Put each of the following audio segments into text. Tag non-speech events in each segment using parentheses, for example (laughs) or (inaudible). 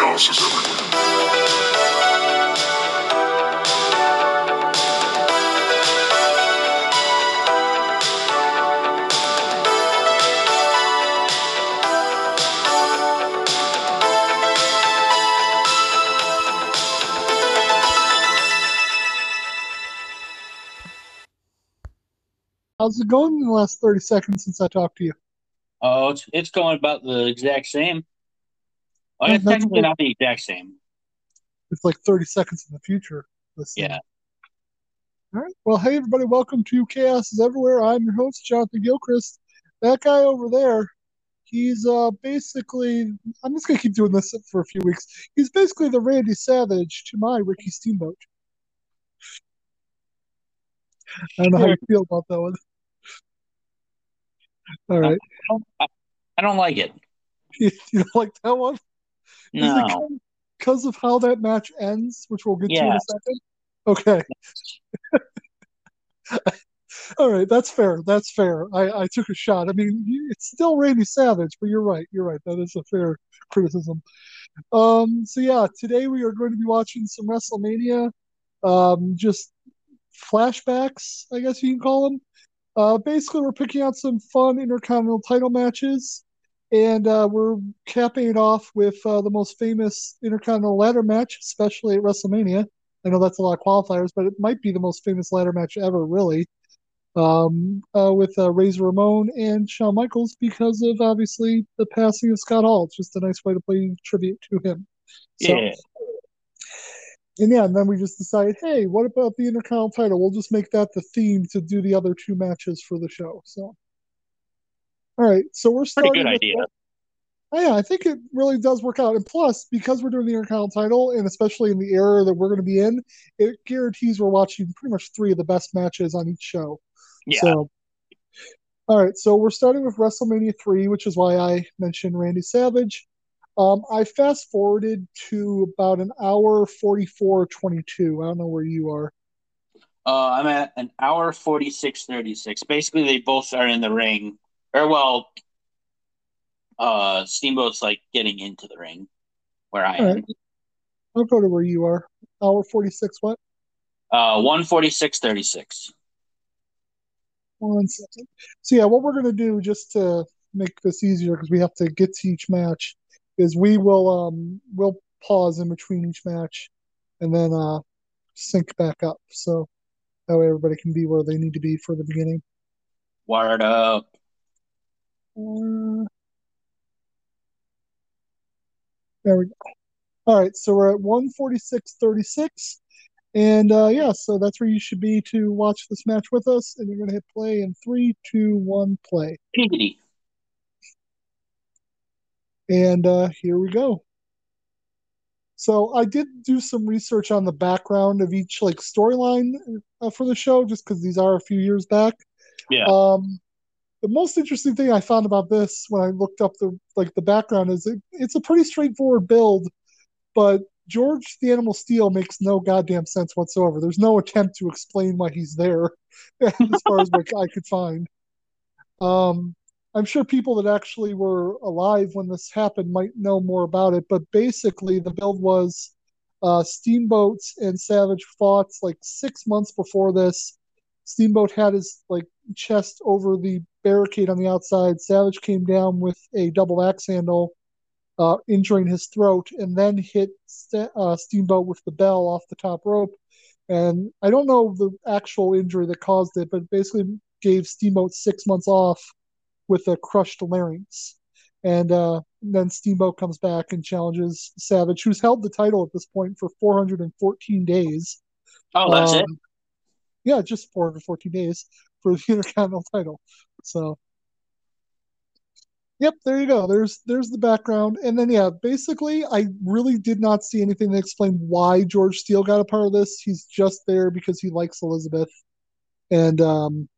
Chaos is everywhere. How's it going in the last 30 seconds since I talked to you? Oh, it's, it's going about the exact same. Well, it's technically not the exact same. It's like 30 seconds in the future. Thing. Yeah. All right. Well, hey, everybody. Welcome to Chaos is Everywhere. I'm your host, Jonathan Gilchrist. That guy over there, he's uh basically, I'm just going to keep doing this for a few weeks. He's basically the Randy Savage to my Ricky Steamboat. I don't know how you feel about that one. All right. I don't, I don't like it. You, (laughs) you don't like that one? Is No. because of how that match ends, which we'll get to in a second? Okay. (laughs) All right, that's fair. That's fair. I, I took a shot. I mean, it's still Randy Savage, but you're right. You're right. That is a fair criticism. Um, so yeah, today we are going to be watching some WrestleMania, um, just flashbacks, I guess you can call them. Uh, basically, we're picking out some fun Intercontinental title matches, and uh, we're capping it off with uh, the most famous Intercontinental ladder match, especially at WrestleMania. I know that's a lot of qualifiers, but it might be the most famous ladder match ever, really. Um, uh, with uh, Razor Ramon and Shawn Michaels because of obviously the passing of Scott Hall. It's just a nice way to play tribute to him. So, Yeah. and yeah, and then we just decided, hey, what about the Intercontinental title? We'll just make that the theme to do the other two matches for the show. So, all right, so we're starting. Pretty starting. good with- idea. Oh, yeah, I think it really does work out. And plus, because we're doing the Intercontinental title, and especially in the era that we're going to be in, it guarantees we're watching pretty much three of the best matches on each show. Yeah. So, all right, so we're starting with WrestleMania 3, which is why I mentioned Randy Savage. Um, I fast forwarded to about an hour 44 22. I don't know where you are. Uh, I'm at an hour 46 36. Basically, they both are in the ring. Or, well, uh, Steamboat's like getting into the ring where I All am. right. I'll go to where you are. Hour 46, what? Uh, 146 36. One second. So yeah, what we're gonna do just to make this easier because we have to get to each match is we will um we'll pause in between each match and then uh sync back up so that way everybody can be where they need to be for the beginning. Wired up. Uh, there we go. All right, so we're at 146.36. And uh, yeah, so that's where you should be to watch this match with us. And you're going to hit play in three, two, one, play. Piggity. And uh, here we go. So I did do some research on the background of each like storyline uh, for the show, just because these are a few years back. Yeah. Um, the most interesting thing I found about this when I looked up the like the background is it, it's a pretty straightforward build, but George the Animal Steel makes no goddamn sense whatsoever. There's no attempt to explain why he's there, (laughs) as far as what I could find. Um, I'm sure people that actually were alive when this happened might know more about it, but basically the build was uh, Steamboats and Savage fought like six months before this. Steamboat had his like chest over the barricade on the outside. Savage came down with a double axe handle, uh, injuring his throat, and then hit St- uh, Steamboat with the bell off the top rope. And I don't know the actual injury that caused it, but basically gave Steamboat six months off with a crushed larynx. And uh, then Steamboat comes back and challenges Savage, who's held the title at this point for 414 days. Oh, that's it? Yeah, just 414 days for the (laughs) Intercontinental title. So, yep, there you go. There's there's the background, and then yeah, basically, I really did not see anything that explained why George Steele got a part of this. He's just there because he likes Elizabeth, and um,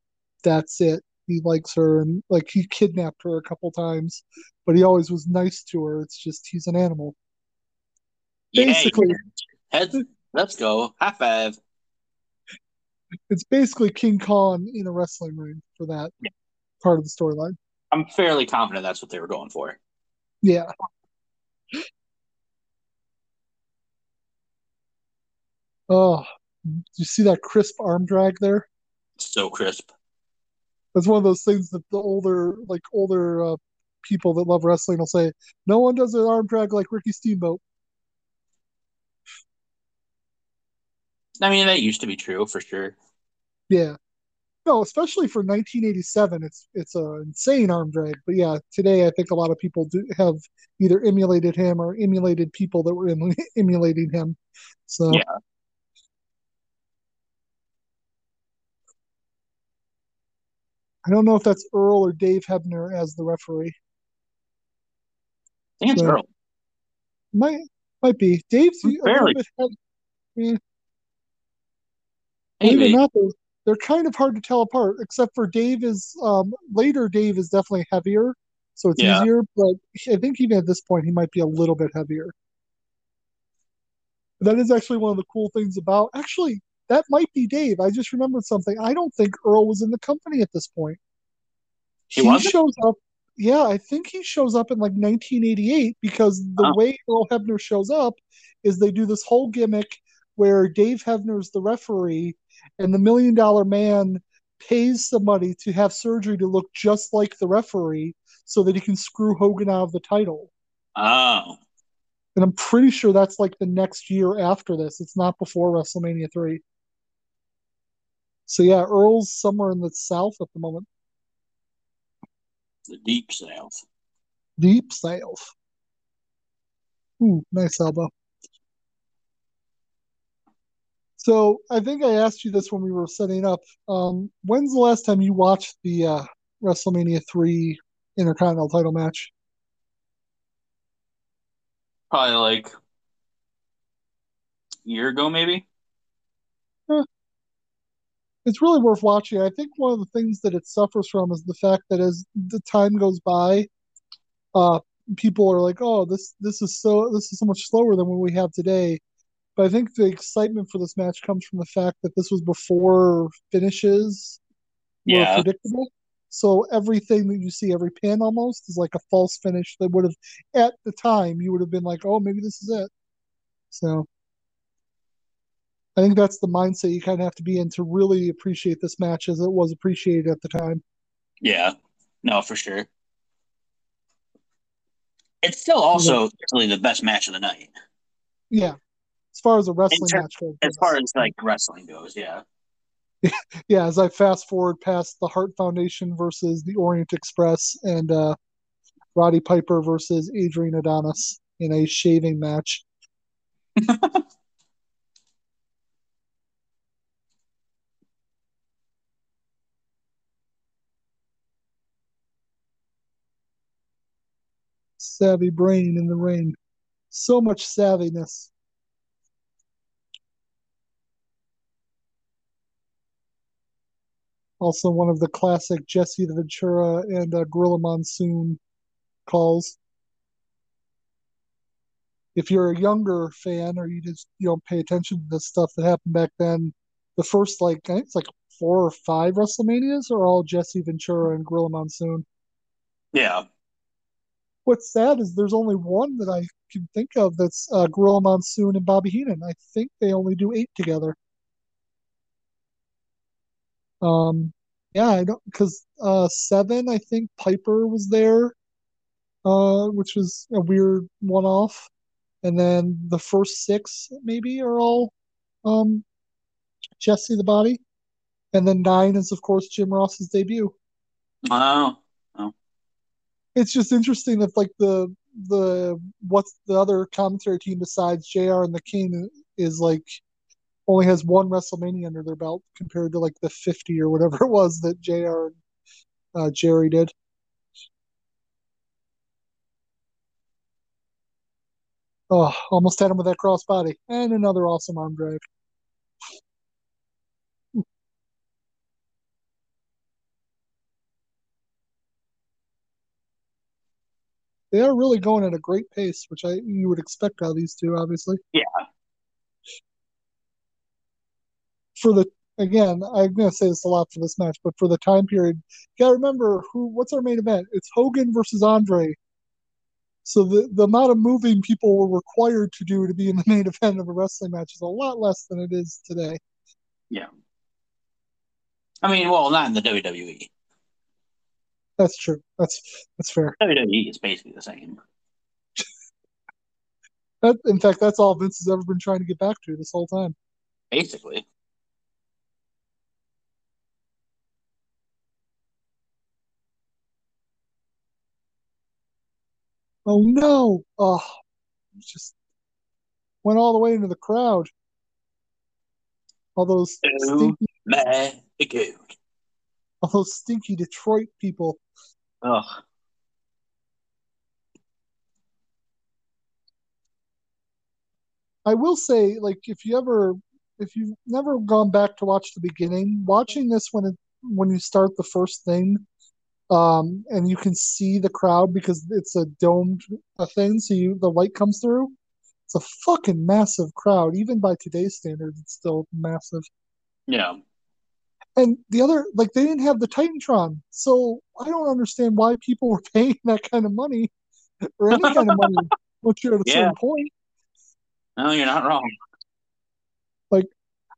that's it. He likes her, and like he kidnapped her a couple times, but he always was nice to her. It's just he's an animal. Basically, Head, let's go. High five it's basically King Kong in a wrestling ring for that yeah. part of the storyline. I'm fairly confident that's what they were going for. Yeah. Oh, you see that crisp arm drag there? So crisp. That's one of those things that the older, like older uh, people that love wrestling will say, "No one does an arm drag like Ricky Steamboat." I mean, that used to be true for sure. Yeah, no, especially for 1987, it's it's an insane arm drag. But yeah, today I think a lot of people do have either emulated him or emulated people that were em- (laughs) emulating him. So Yeah. I don't know if that's Earl or Dave Hebner as the referee. I think it's. Earl. Might might be Dave's Barely. bit. Believe it or Maybe. not, they're, they're kind of hard to tell apart. Except for Dave is um, later. Dave is definitely heavier, so it's Yeah. easier. But I think even at this point, he might be a little bit heavier. That is actually one of the cool things about. Actually, that might be Dave. I just remembered something. I don't think Earl was in the company at this point. He wasn't? shows up. Yeah, I think he shows up in like 1988 because the Oh. way Earl Hebner shows up is they do this whole gimmick where Dave Hebner's the referee and the Million Dollar Man pays somebody to have surgery to look just like the referee so that he can screw Hogan out of the title. Oh. And I'm pretty sure that's like the next year after this. It's not before WrestleMania 3. So yeah, Earl's somewhere in the South at the moment. The deep south. Deep South. Ooh, nice elbow. So I think I asked you this when we were setting up. Um, when's the last time you watched the uh, WrestleMania 3 Intercontinental title match? Probably like a year ago, maybe. It's really worth watching. I think one of the things that it suffers from is the fact that as the time goes by, uh, people are like, "Oh, this this is so this is so much slower than what we have today." But I think the excitement for this match comes from the fact that this was before finishes were Yeah. predictable. So everything that you see, every pin almost, is like a false finish that would have, at the time, you would have been like, "Oh, maybe this is it." So I think that's the mindset you kind of have to be in to really appreciate this match as it was appreciated at the time. Yeah. No, for sure. It's still also definitely the best match of the night. Yeah, as far as a wrestling ter- match goes. As far as like wrestling goes, yeah. (laughs) yeah, as I fast forward past the Hart Foundation versus the Orient Express and uh, Roddy Piper versus Adrian Adonis in a shaving match. (laughs) Savvy brain in the ring. So much savviness. Also, one of the classic Jesse the Ventura and uh, Gorilla Monsoon calls. If you're a younger fan or you just you don't pay attention to the stuff that happened back then, the first like I think it's like four or five WrestleManias are all Jesse Ventura and Gorilla Monsoon. Yeah. What's sad is there's only one that I can think of that's uh, Gorilla Monsoon and Bobby Heenan. I think they only do eight together. Um, yeah, I don't because uh, seven I think Piper was there, uh, which was a weird one-off, and then the first six maybe are all um, Jesse the Body, and then nine is of course Jim Ross's debut. Oh. it's just interesting that like the the what's the other commentary team besides JR and the King is like only has one WrestleMania under their belt compared to like the 50 or whatever it was that JR and uh, Jerry did. Oh, almost had him with that crossbody and another awesome arm drag. They are really going at a great pace, which I you would expect out of these two, obviously. Yeah. For the again, I'm gonna say this a lot for this match, but for the time period, you gotta remember who what's our main event? It's Hogan versus Andre. So the, the amount of moving people were required to do to be in the main (laughs) event of a wrestling match is a lot less than it is today. Yeah. I mean, well, not in the WWE. That's true. That's that's fair. WWE is basically the same. (laughs) That, in fact, that's all Vince has ever been trying to get back to this whole time. Basically. Oh no! Oh, just went all the way into the crowd. All those Oh stinky, my god. all those stinky Detroit people. Ugh. I will say, like, if you ever, if you've never gone back to watch the beginning, watching this when it when you start the first thing, um, and you can see the crowd because it's a domed a thing, so you the light comes through. It's a fucking massive crowd, even by today's standards. It's still massive. Yeah. And the other, like, they didn't have the Titantron, so I don't understand why people (laughs) were paying that kind of money or any kind of money (laughs) once you're at a Yeah. certain point. No, you're not wrong. Like,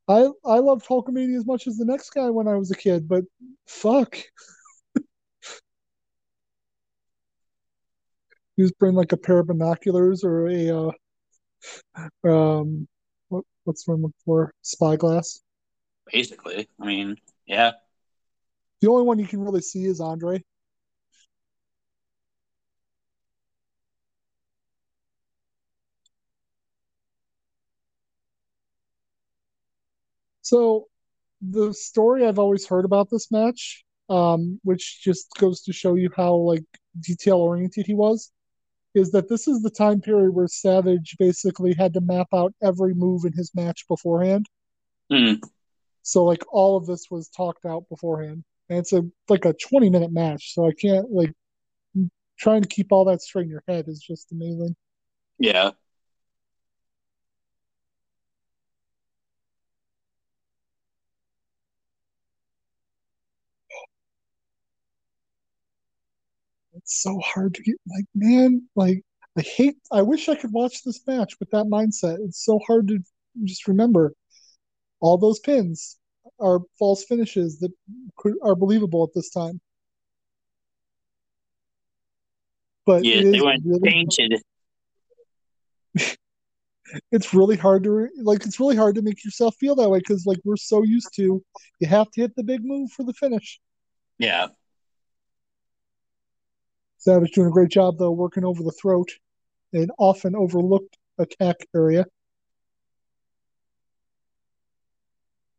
I I loved Hulkamania as much as the next guy when I was a kid, but fuck. You just bring like a pair of binoculars or a uh, um what what's the one for spyglass. Basically. I mean, yeah. The only one you can really see is Andre. So the story I've always heard about this match, um, which just goes to show you how like detail oriented he was, is that this is the time period where Savage basically had to map out every move in his match beforehand. Hmm. So like all of this was talked out beforehand. And it's a like a 20 minute match, so I can't like trying to keep all that straight in your head is just amazing. Yeah. It's so hard to get like man, like I hate I wish I could watch this match with that mindset. It's so hard to just remember all those pins are false finishes that could, are believable at this time. But Yeah, they is went really painted. (laughs) it's really hard to re- like it's really hard to make yourself feel that way because like we're so used to you have to hit the big move for the finish. Yeah. Savage doing a great job though, working over the throat, an often overlooked attack area.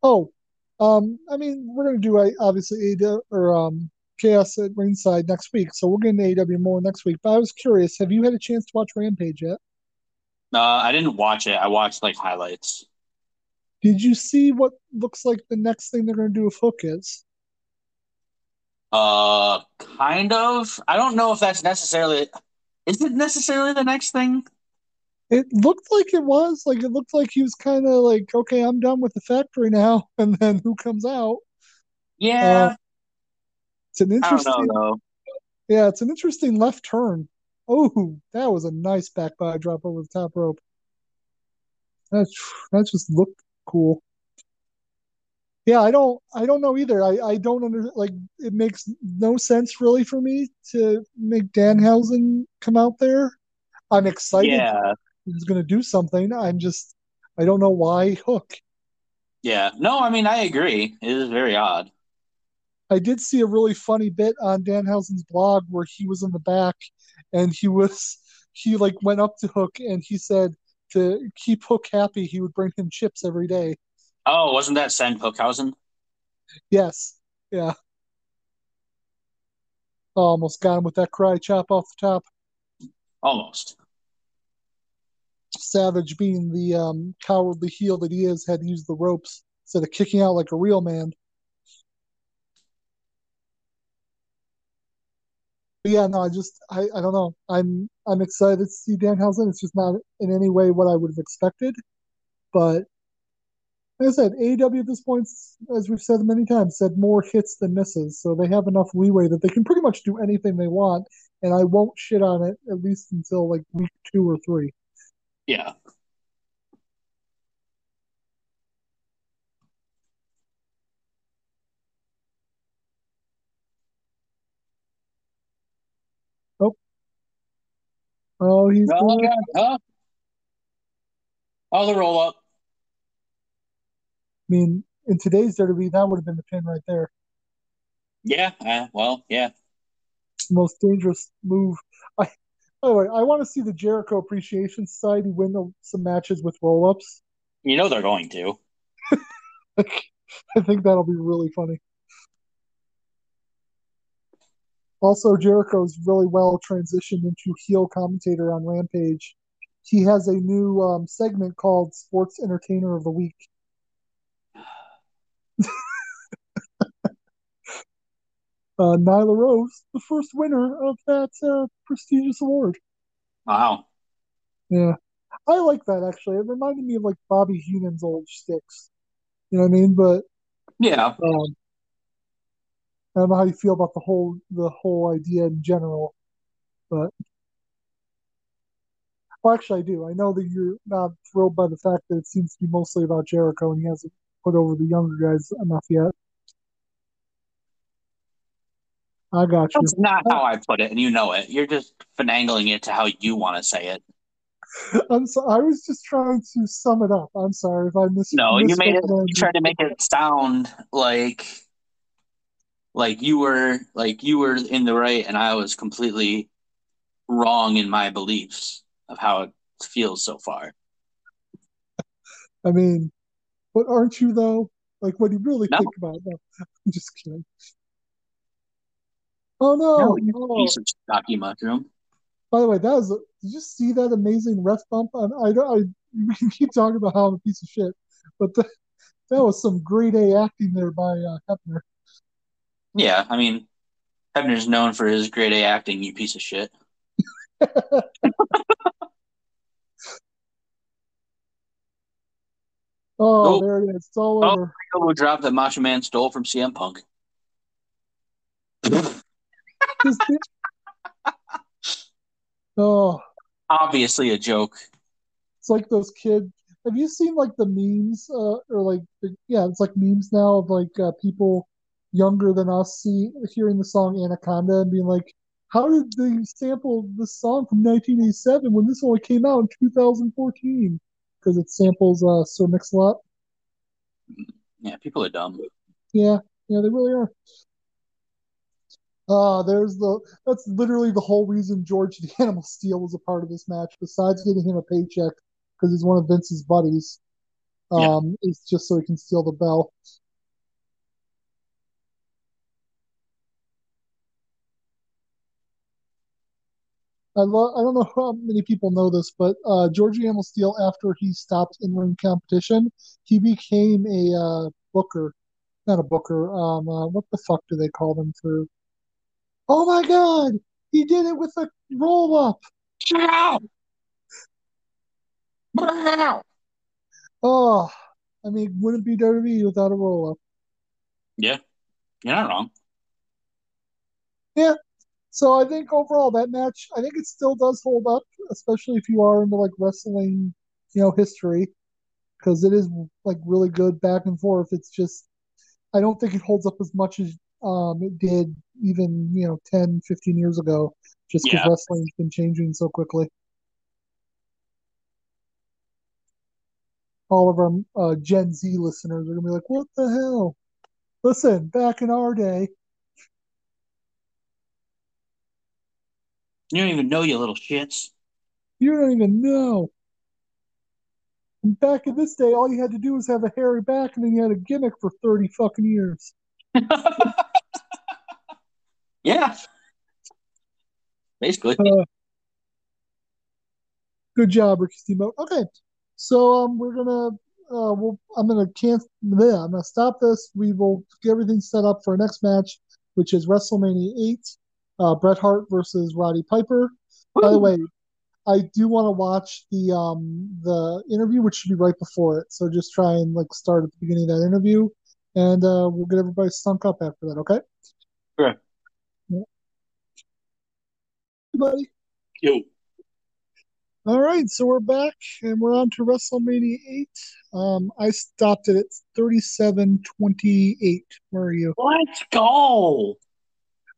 Oh, um, I mean, we're gonna do a, obviously AW or um Chaos at ringside next week, so we'll get into AW more next week. But I was curious, have you had a chance to watch Rampage yet? Uh, I didn't watch it. I watched like highlights. Did you see what looks like the next thing they're gonna do with Hook is? Uh, kind of. I don't know if that's necessarily. Is it necessarily the next thing? It looked like it was. Like it looked like he was kind of like, okay, I'm done with the factory now, (laughs) and then who comes out? Yeah. Uh, It's an I don't interesting, know yeah, it's an interesting left turn. Oh, that was a nice back body drop over the top rope. That's that just looked cool. Yeah, I don't I don't know either. I I don't under like it makes no sense really for me to make Danhausen come out there. I'm excited Yeah. he's going to do something. I'm just I don't know why Hook. Yeah. No, I mean I agree. It is very odd. I did see a really funny bit on Danhausen's blog where he was in the back and he was he like went up to Hook and he said to keep Hook happy he would bring him chips every day. Oh, wasn't that Send Hookhausen? Yes. Yeah. Almost got him with that cry chop off the top. Almost. Savage being the um, cowardly heel that he is had to use the ropes instead of kicking out like a real man. But yeah, no, I just I, I don't know. I'm I'm excited to see Danhausen. It's just not in any way what I would have expected. But like I said, AEW at this point, as we've said many times, said more hits than misses. So they have enough leeway that they can pretty much do anything they want and I won't shit on it at least until like week two or three. Yeah. Oh, oh he's Oh, gonna, God. Huh? Oh, the roll up. I mean, in today's WWE, that would have been the pin right there. Yeah. Uh, well, yeah. Most dangerous move. I, by the way, I want to see the Jericho Appreciation Society win the, some matches with roll ups. You know they're going to. (laughs) I think that'll be really funny. Also, Jericho's really well transitioned into heel commentator on Rampage. He has a new um, segment called Sports Entertainer of the Week. (laughs) uh, Nyla Rose, the first winner of that uh, prestigious award. Wow. Yeah, I like that actually. It reminded me of like Bobby Heenan's old sticks. You know what I mean? But Yeah. um, I don't know how you feel about the whole the whole idea in general, but well, actually, I do. I know that you're not thrilled by the fact that it seems to be mostly about Jericho and he hasn't put over the younger guys enough yet. I got you. That's not how I put it, and you know it. You're just finagling it to how you want to say it. (laughs) I'm so, I was just trying to sum it up. I'm sorry if I missed. No, you made it. You tried to make it sound like, like you were, like you were in the right, and I was completely wrong in my beliefs of how it feels so far. I mean, but aren't you though? Like when you really No. think about it, no, I'm just kidding. Oh no! No, Oh. piece of stocky mushroom. By the way, that was. A, did you see that amazing ref bump? And I don't. I (laughs) we keep talking about how I'm a piece of shit, but the, that was some grade A acting there by uh. Yeah, I mean, Hebner's known for his grade A acting. You piece of shit. (laughs) Oh, Oh. there it is. It's all Oh. over. Elbow drop that Macho Man stole from CM Punk. (laughs) Oh, Obviously a joke. it's like those kids. Have you seen like the memes, uh, or like the, yeah, it's like memes now of like uh, people younger than us see hearing the song Anaconda and being like, "How did they sample this song from 1987 when this only came out in 2014?" Because it samples uh, Sir Mix-a-Lot. Yeah, people are dumb. Yeah, yeah, they really are. Uh, there's the that's literally the whole reason George (laughs) the Animal Steel was a part of this match, besides getting him a paycheck because he's one of Vince's buddies. Yeah. Um, it's just so he can steal the bell. I love. I don't know (laughs) how many people know this, but uh, George the Animal after he stopped in ring competition, he became a uh, booker, not a booker. Um, uh, what the fuck do they call them for? Oh my God, he did it with a roll up. Oh, I mean, wouldn't be WWE without a roll up. Yeah, you're not wrong. So I think overall that match, I think it still does hold up, especially if you are into like wrestling, you know, history, because it is like really good back and forth. It's just, I don't think it holds up as much as um it did even, you know, 10, 15 years ago, just because Yeah. wrestling's been changing so quickly. All of our uh, Gen Z listeners are gonna be like, "What the hell?" Listen, back in our day, You don't even know you little shits. You don't even know. And back in this day, all you had to do was have a hairy back, and then you had a gimmick for thirty fucking years. (laughs) yeah. Basically. Uh, good job, Ricky Steamboat. Okay, so um, we're gonna uh, we'll I'm gonna cancel. Yeah, I'm gonna stop this. We will get everything set up for our next match, which is WrestleMania eight, uh, Bret Hart versus Roddy Piper. By the way, I do want to watch the um the interview, which should be right before it. So just try and like start at the beginning of that interview, and uh, we'll get everybody sunk up after that. Okay. Sure. everybody. Yo. All right, so we're back and we're on to WrestleMania 8. Um, I stopped it at 37.28. Where are you? Let's go.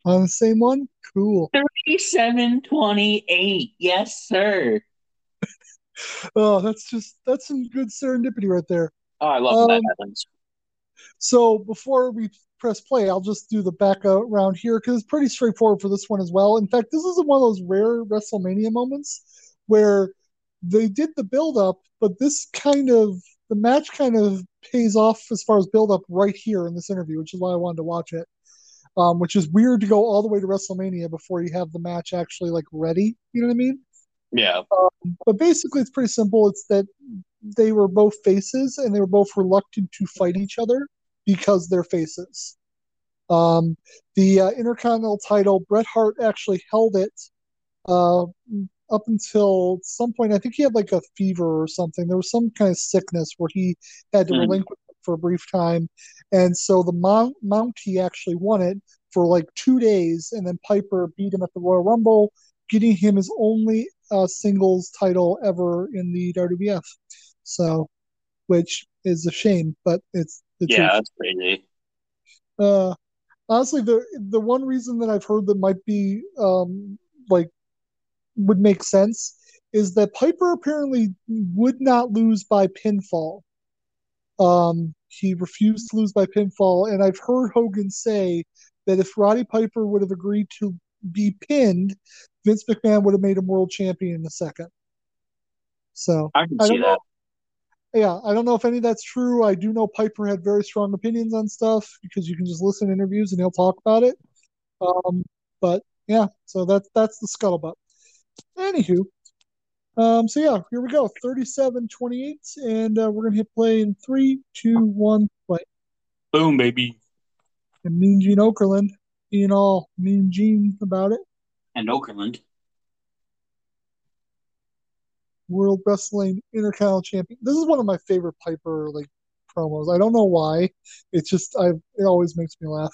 On the same one? Cool. 3728. Yes, sir. (laughs) Oh, that's just that's some good serendipity right there. Oh, I love Um, that happens. So before we press play, I'll just do the back around here because it's pretty straightforward for this one as well. In fact, this is one of those rare WrestleMania moments where they did the build up, but this kind of the match kind of pays off as far as build up right here in this interview, which is why I wanted to watch it. Um, which is weird to go all the way to WrestleMania before you have the match actually like ready. You know what I mean? Yeah. But basically, it's pretty simple. It's that they were both faces and they were both reluctant to fight each other because they're faces. Um, the uh, Intercontinental title, Bret Hart actually held it uh, up until some point. I think he had like a fever or something. There was some kind of sickness where he had to Mhm. relinquish for a brief time. And so the Mount, Mountie actually won it for like two days. And then Piper beat him at the Royal Rumble, getting him his only uh, singles title ever in the WWF. So, which is a shame, but it's the Yeah, truth. that's crazy. Uh, honestly, the the one reason that I've heard that might be um like would make sense is that Piper apparently would not lose by pinfall. Um, he refused to lose by pinfall, and I've heard Hogan say that if Roddy Piper would have agreed to be pinned, Vince McMahon would have made him world champion in a second. So I can I see know. that. Yeah, I don't know if any of that's true. I do know Piper had very strong opinions on stuff because you can just listen to interviews and he'll talk about it. Um, but yeah, so that's that's the scuttlebutt. Anywho, um, so yeah, here we go, thirty-seven twenty-eight, and uh, we're gonna hit play in three, two, one, play. Boom, baby. And Mean Gene Okerlund being all Mean Gene about it. And Okerlund. World Wrestling Intercontinental Champion. This is one of my favorite Piper like promos. I don't know why. It's just I it always makes me laugh.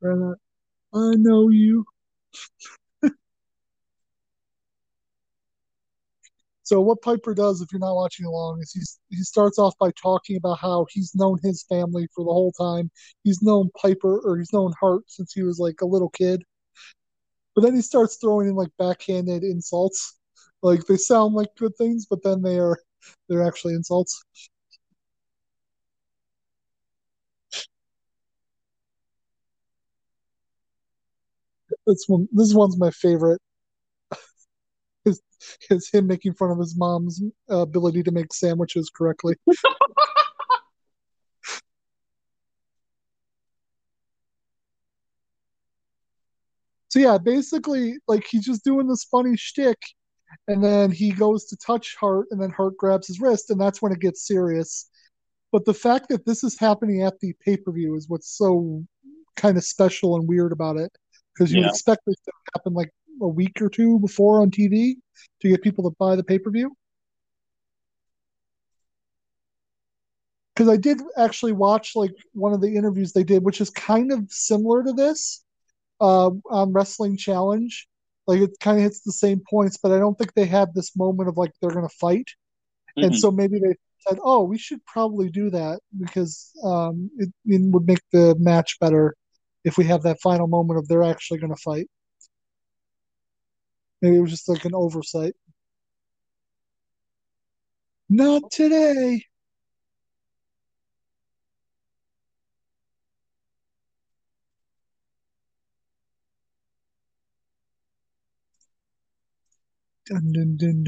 Brother, I know you. (laughs) So what Piper does, if you're not watching along, is he's, he starts off by talking about how he's known his family for the whole time. He's known Piper or he's known Hart since he was like a little kid. But then he starts throwing in like backhanded insults. Like they sound like good things, but then they are they're actually insults. This one this one's my favorite. (laughs) Is is him making fun of his mom's uh, ability to make sandwiches correctly. (laughs) So yeah, basically, like he's just doing this funny shtick, and then he goes to touch Hart, and then Hart grabs his wrist, and that's when it gets serious. But the fact that this is happening at the pay per view is what's so kind of special and weird about it, because you Yeah. expect this to happen like a week or two before on TV to get people to buy the pay per view. Because I did actually watch like one of the interviews they did, which is kind of similar to this uh, on Wrestling Challenge. Like it kind of hits the same points, but I don't think they had this moment of like they're going to fight. And Mhm. so maybe they said, "Oh, we should probably do that because um, it, it would make the match better if we have that final moment of they're actually going to fight. Maybe it was just like an oversight. Not today. Dun, dun, dun,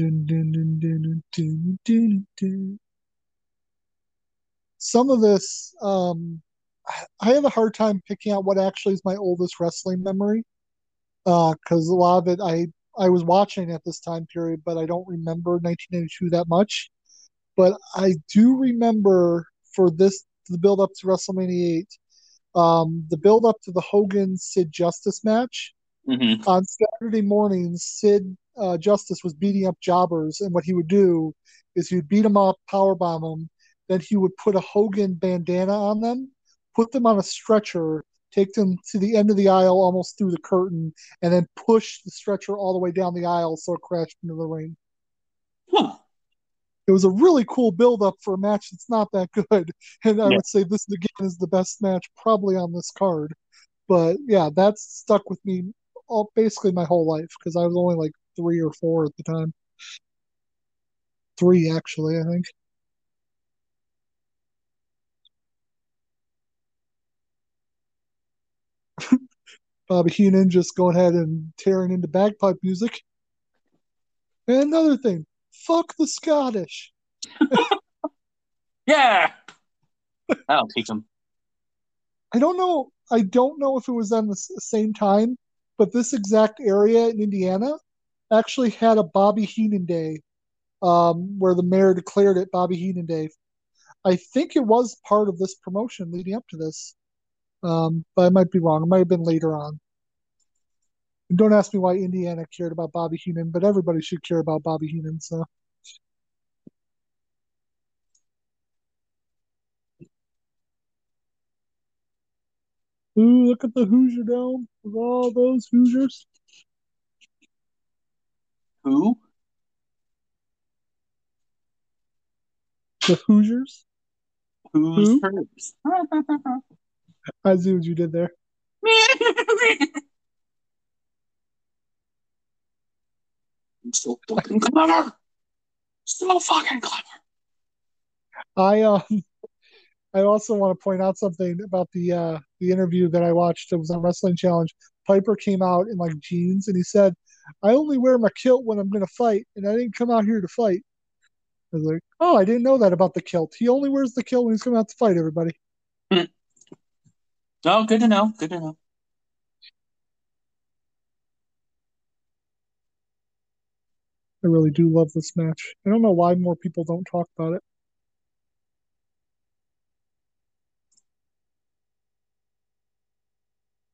Some of this um, I- have a hard time picking out what actually is my oldest wrestling memory, because a lot of it I I was watching at this time period, but I don't remember 1992 that much. But I do remember for this the build up to WrestleMania 8, um, the build up to the Hogan Sid Justice match Mhm. on Saturday mornings, Sid uh, Justice was beating up jobbers, and what he would do is he would beat them up, power bomb them, then he would put a Hogan bandana on them, put them on a stretcher, take them to the end of the aisle, almost through the curtain, and then push the stretcher all the way down the aisle so it crashed into the ring. Huh. It was a really cool build up for a match that's not that good. (laughs) And I Yeah. would say this again is the best match probably on this card. But yeah, that's stuck with me all basically my whole life because I was only like three or four at the time. Three actually, I think. (laughs) Bobby Heenan just going ahead and tearing into bagpipe music. And another thing, fuck the Scottish. (laughs) Yeah. That'll teach them. I don't know. I don't know if it was on the same time, but this exact area in Indiana actually had a Bobby Heenan Day, um, where the mayor declared it Bobby Heenan Day. I think it was part of this promotion leading up to this, um, but I might be wrong. It might have been later on. And don't ask me why Indiana cared about Bobby Heenan, but everybody should care about Bobby Heenan. So. Ooh, look at the Hoosier Dome with all those Hoosiers. Who? The Hoosiers. Who's Who? (laughs) I see what you did there. (laughs) I'm so fucking clever. So fucking clever. I um I also want to point out something about the uh the interview that I watched. It was on Wrestling Challenge. Piper came out in like jeans and he said, I only wear my kilt when I'm gonna fight, and I didn't come out here to fight. I was like, Oh, I didn't know that about the kilt. He only wears the kilt when he's coming out to fight everybody. Oh, good to know. Good to know. I really do love this match. I don't know why more people don't talk about it.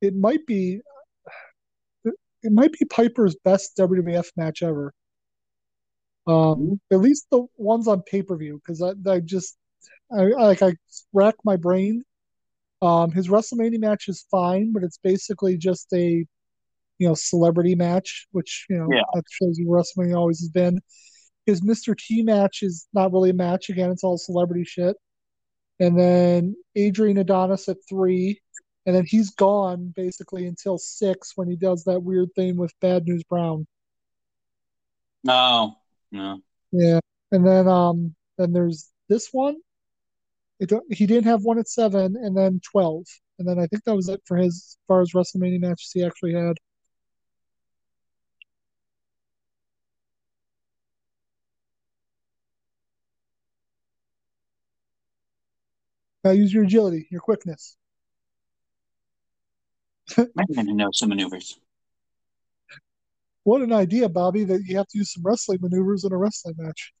It might be it might be Piper's best WWF match ever. Um, at least the ones on pay per view, because I, I just I, I like I rack my brain. Um, his WrestleMania match is fine, but it's basically just a you know celebrity match, which you know Yeah. that shows you WrestleMania always has been. His Mr. T match is not really a match. Again, it's all celebrity shit. And then Adrian Adonis at three, and then he's gone basically until six when he does that weird thing with Bad News Brown. No. No. Yeah, and then um, then there's this one. He didn't have one at seven, and then twelve, and then I think that was it for his as far as WrestleMania matches he actually had. Now use your agility, your quickness. (laughs) I'm gonna know some maneuvers. What an idea, Bobby, that you have to use some wrestling maneuvers in a wrestling match.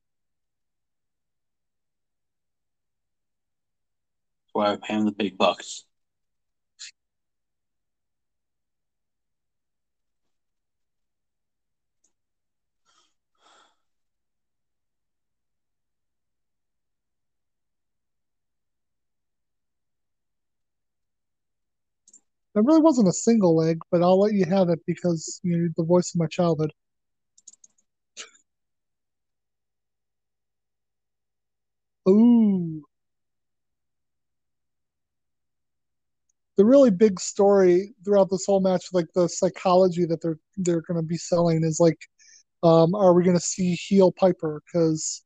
Why I pay him the big bucks. That really wasn't a single leg, but I'll let you have it because you're the voice of my childhood. Ooh. The really big story throughout this whole match, like the psychology that they're they're going to be selling, is like, um, are we going to see heel Piper? Because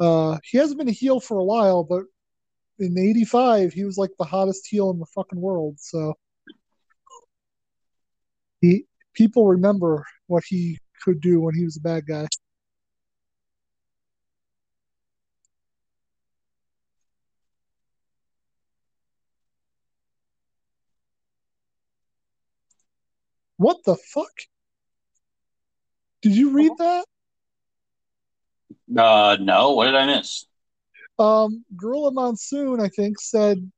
uh, he hasn't been a heel for a while, but in '85 he was like the hottest heel in the fucking world. So he people remember what he could do when he was a bad guy. What the fuck? Did you read that? Uh, no. What did I miss? Um, Gorilla Monsoon, I think, said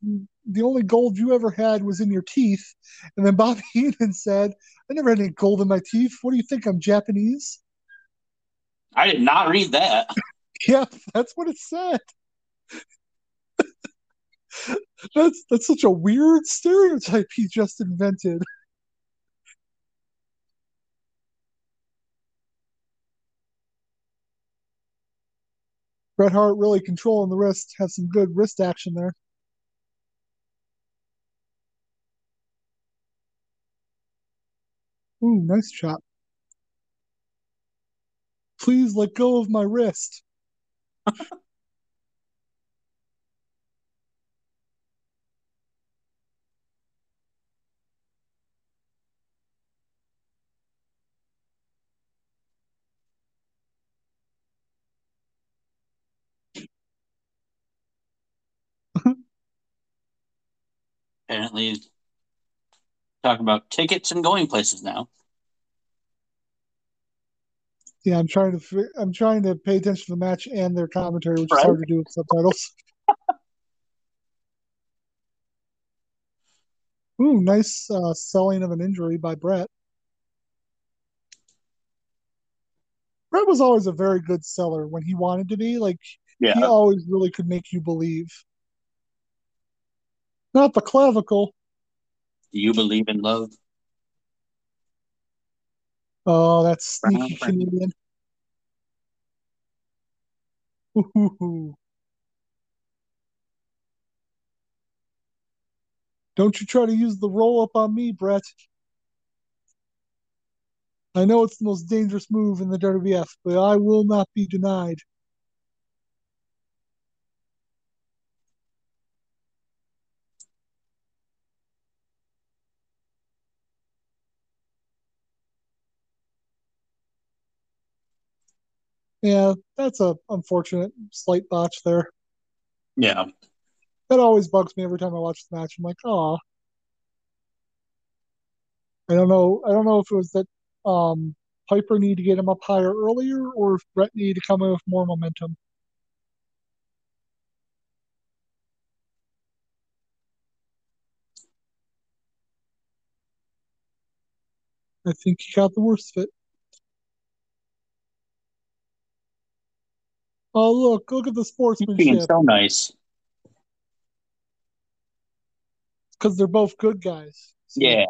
the only gold you ever had was in your teeth. And then Bobby (laughs) Heenan said, I never had any gold in my teeth. What do you think? I'm Japanese? I did not read that. (laughs) Yeah, that's what it said. (laughs) That's that's such a weird stereotype he just invented. Bret Hart really controlling the wrist, has some good wrist action there. Ooh, nice chop. Please let go of my wrist. (laughs) Apparently, talking about tickets and going places now. Yeah, I'm trying to I'm trying to pay attention to the match and their commentary, which is hard to do with subtitles. (laughs) Ooh, nice uh, selling of an injury by Bret. Bret was always a very good seller when he wanted to be. Like Yeah. he always really could make you believe. Not the clavicle. Do you believe in love? Oh, that's sneaky. Canadian. Ooh. (laughs) Don't you try to use the roll up on me, Bret. I know it's the most dangerous move in the WWF, but I will not be denied. Yeah, that's a unfortunate slight botch there. Yeah. That always bugs me every time I watch the match. I'm like, oh. I don't know. I don't know if it was that um, Piper needed to get him up higher earlier, or if Bret needed to come in with more momentum. I think he got the worst of it. Oh, look! Look at the He's being so nice. Because they're both good guys. So Yeah.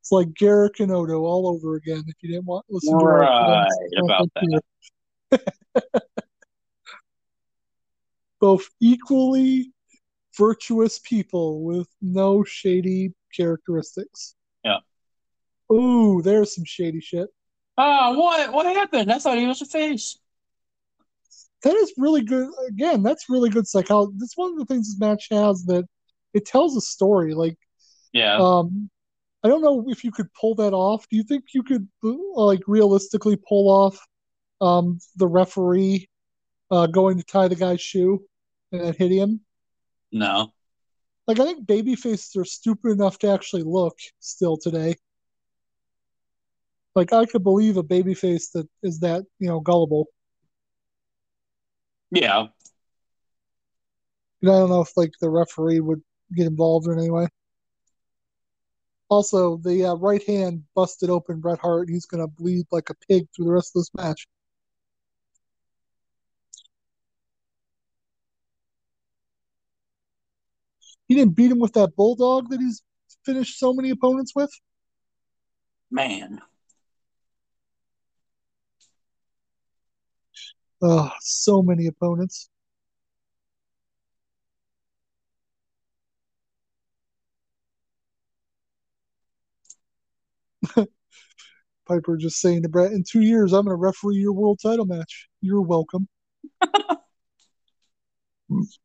It's like Garak and Odo all over again. If you didn't want listen to Right about that. (laughs) Both equally virtuous people with no shady characteristics. Ooh, there's some shady shit. Ah, what? What happened? I thought he was a face. That is really good. Again, that's really good psychology. That's one of the things this match has that it tells a story. Like, Yeah. um, I don't know if you could pull that off. Do you think you could, uh, like, realistically pull off um, the referee uh, going to tie the guy's shoe and hit him? no. Like, I think baby faces are stupid enough to actually look still today. Like, I could believe a babyface that is that, you know, gullible. Yeah. And I don't know if, like, the referee would get involved in any way. Also, the uh, right hand busted open Bret Hart. He's going to bleed like a pig through the rest of this match. He didn't beat him with that bulldog that he's finished so many opponents with. Man. Oh, so many opponents. (laughs) Piper just saying to Bret, in two years, I'm going to referee your world title match. You're welcome. (laughs)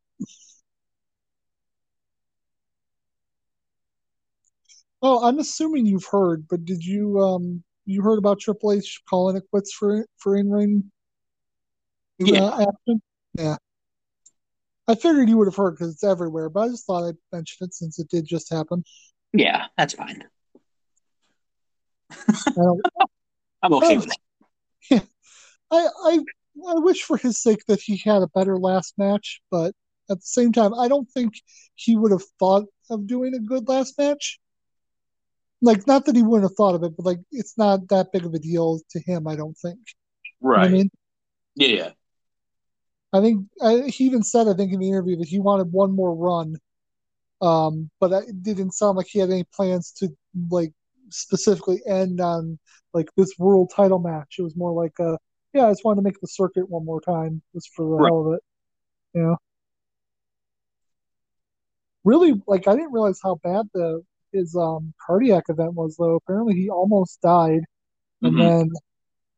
Oh, I'm assuming you've heard, but did you um you heard about Triple H calling it quits for for in ring (laughs) Yeah. uh, action? Yeah. I figured you would have heard because it's everywhere, but I just thought I'd mention it since it did just happen. Yeah, that's fine. I (laughs) I'm okay with it. (laughs) I, I I wish for his sake that he had a better last match, but at the same time, I don't think he would have thought of doing a good last match. Like, not that he wouldn't have thought of it, but like, it's not that big of a deal to him. I don't think. You know Right. I mean, Yeah, yeah. I think I, he even said, I think in the interview that he wanted one more run, um, but it didn't sound like he had any plans to like specifically end on like this world title match. It was more like, uh, yeah, I just wanted to make the circuit one more time, just for the Right. hell of it. You know, really, like I didn't realize how bad the his um cardiac event was though. Apparently, he almost died, and Mhm. then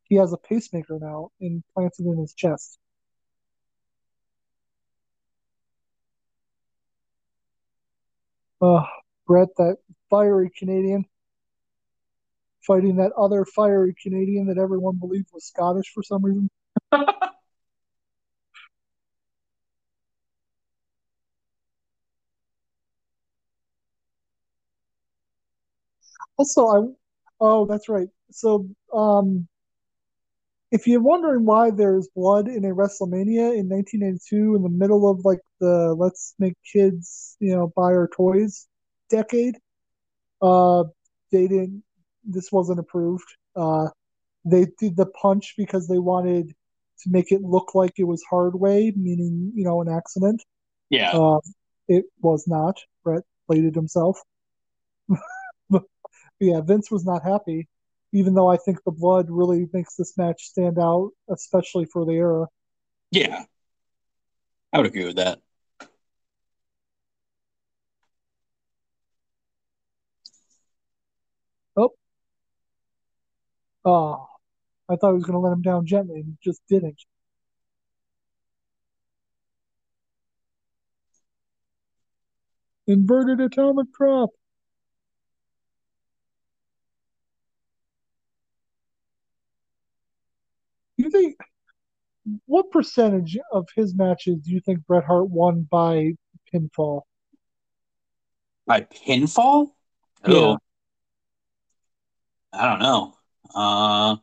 he has a pacemaker now implanted in his chest. Uh, Bret, that fiery Canadian, fighting that other fiery Canadian that everyone believed was Scottish for some reason. (laughs) Also, I oh, that's right. So, um, if you're wondering why there's blood in a WrestleMania in 1982 in the middle of like the let's make kids, you know, buy our toys decade, uh, they didn't. This wasn't approved. Uh, they did the punch because they wanted to make it look like it was hard way, meaning you know an accident. Yeah. Uh, it was not. Bret bladed himself. (laughs) but yeah, Vince was not happy, even though I think the blood really makes this match stand out, especially for the era. yeah. I would agree with that. Oh, oh, I thought he was going to let him down gently, and he just didn't. Inverted atomic drop. You think what percentage of his matches do you think Bret Hart won by pinfall? By pinfall? Yeah. Oh. I don't know. Uh,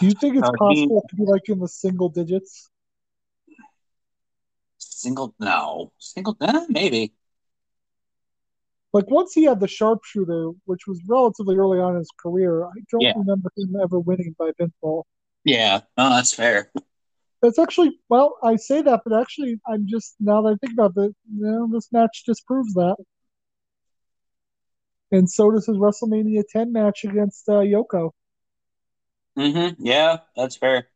Do you think it's possible to be like in the single digits? single? No, single? Eh, maybe. Like once he had the sharpshooter, which was relatively early on in his career, I don't Yeah. remember him ever winning by pinfall. Yeah. No, that's fair. That's actually well, I say that, but actually, I'm just now that I think about it, you know, this match disproves that. And so does his WrestleMania 10 match against uh, Yoko. Mm-hmm. Yeah, that's fair.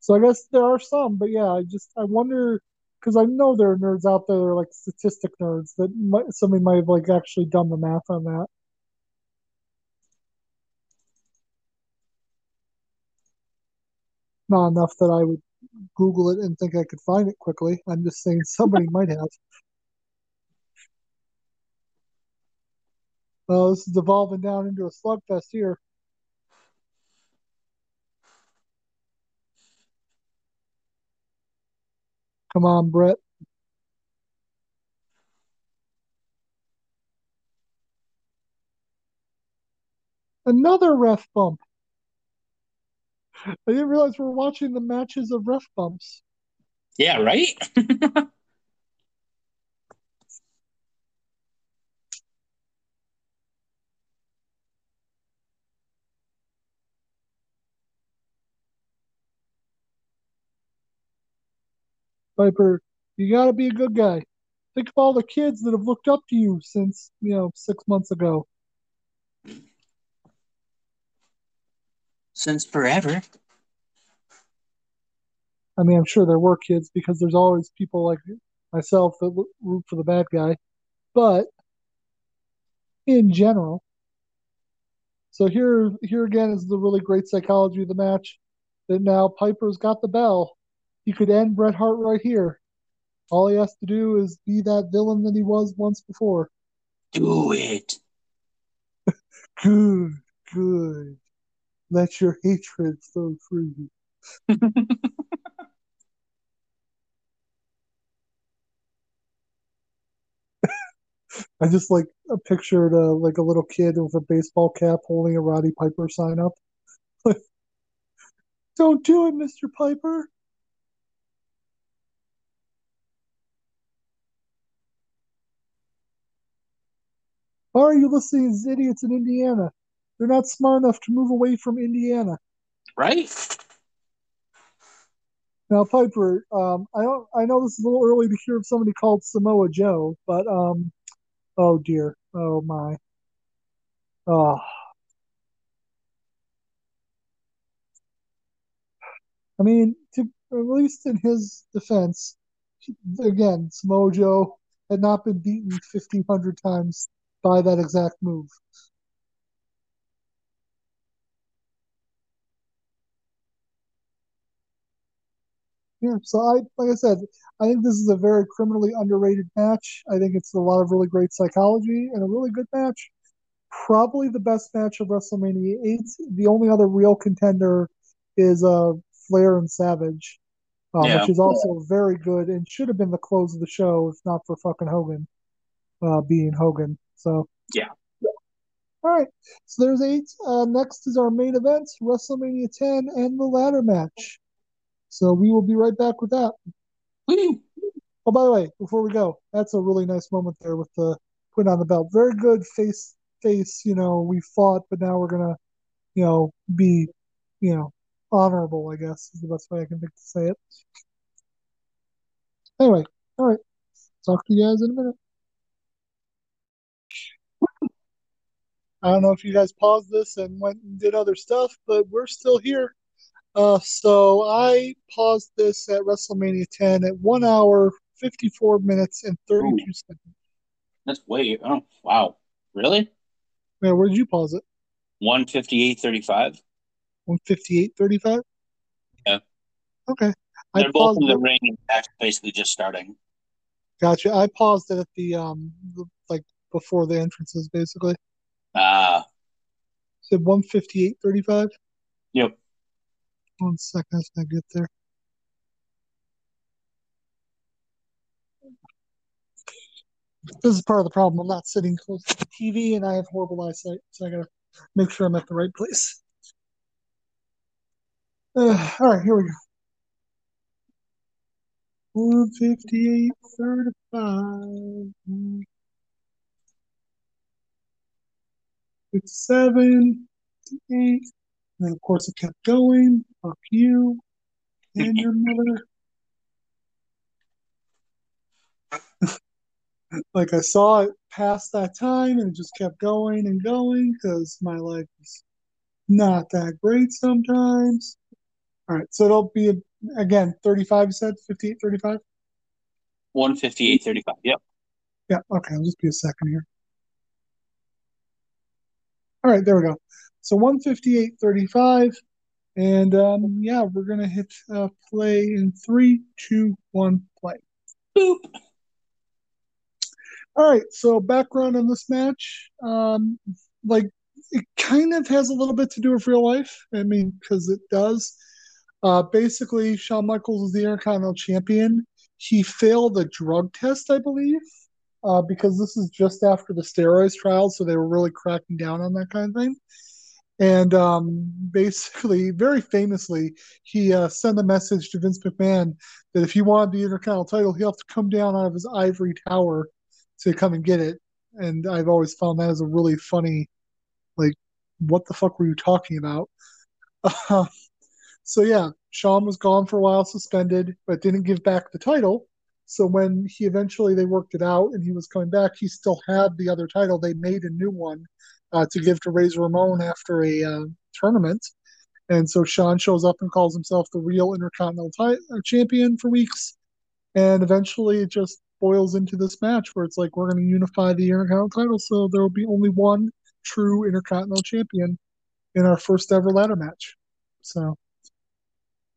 So I guess there are some, but yeah, I just I wonder because I know there are nerds out there that are like statistic nerds that might, somebody might have like actually done the math on that. Not enough that I would Google it and think I could find it quickly. I'm just saying (laughs) somebody might have. Oh, this is evolving down into a slugfest here. Come on, Bret. Another ref bump. I didn't realize we're watching the matches of ref bumps. Yeah, right? (laughs) Piper, you got to be a good guy. Think of all the kids that have looked up to you since, you know, six months ago. Since forever. I mean, I'm sure there were kids because there's always people like myself that root for the bad guy. But in general, so here, here again is the really great psychology of the match. That now Piper's got the bell. He could end Bret Hart right here. All he has to do is be that villain that he was once before. Do it. (laughs) Good, good. Let your hatred flow through you. (laughs) I just like pictured like a little kid with a baseball cap holding a Roddy Piper sign up. (laughs) Don't do it, Mr. Piper. Are you listening to idiots in Indiana? They're not smart enough to move away from Indiana. Right? Now, Piper, um, I don't. I know this is a little early to hear of somebody called Samoa Joe, but um, oh dear, oh my, oh. I mean, to at least in his defense, again, Samoa Joe had not been beaten fifteen hundred times by that exact move. Yeah, so I like I said, I think this is a very criminally underrated match. I think it's a lot of really great psychology and a really good match. Probably the best match of WrestleMania 8. The only other real contender is uh Flair and Savage, um, Yeah. which is also very good and should have been the close of the show if not for fucking Hogan uh, being Hogan. So Yeah. All right, so there's eight. Uh, next is our main event, WrestleMania 10, and the ladder match. So we will be right back with that. Oh, by the way, before we go, that's a really nice moment there with the putting on the belt. Very good face face. You know, we fought, but now we're gonna, you know, be, you know, honorable. I guess is the best way I can think to say it. Anyway, all right. Talk to you guys in a minute. I don't know if you guys paused this and went and did other stuff, but we're still here. Uh, so I paused this at WrestleMania 10 at one hour, 54 minutes, and 32 Ooh. seconds. That's way. Oh wow! Really? Man, where did you pause it? One fifty eight thirty five. 158, 35? Yeah. Okay. They're both in the it. ring and that's basically just starting. Gotcha. I paused it at the, um, the, like before the entrances, basically. Ah, Said 158, 35? yep. One second as I get there. This is part of the problem. I'm not sitting close to the TV and I have horrible eyesight, so I gotta make sure I'm at the right place. (sighs) Uh, all right, here we go. 158, 35. It's seven, eight. And then, of course, it kept going. Fuck you and your mother. (laughs) like I saw it past that time and it just kept going and going because my life is not that great sometimes. All right, so it'll be again 35 you said 58 35 One fifty eight thirty five. Yep. yeah okay i'll just be a second here all right there we go so 158 35 and um yeah we're gonna hit uh play in three two one play Boop. All right, so background on this match, um, like it kind of has a little bit to do with real life. I mean, because it does. Uh, basically, Shawn Michaels is the Intercontinental Champion. He failed a drug test, I believe, uh, because this is just after the steroids trial, so they were really cracking down on that kind of thing. And um, basically, very famously, he uh, sent a message to Vince McMahon that if he wanted the Intercontinental title, he'll have to come down out of his ivory tower to come and get it. And I've always found that as a really funny, like, what the fuck were you talking about? Uh, (laughs) so yeah, Shawn was gone for a while, suspended, but didn't give back the title. So when he eventually they worked it out and he was coming back, he still had the other title. They made a new one uh, to give to Razor Ramon after a uh, tournament. And so Shawn shows up and calls himself the real Intercontinental ti- uh, Champion for weeks. And eventually it just boils into this match where it's like we're going to unify the Intercontinental title, so there will be only one true Intercontinental Champion in our first ever ladder match. So,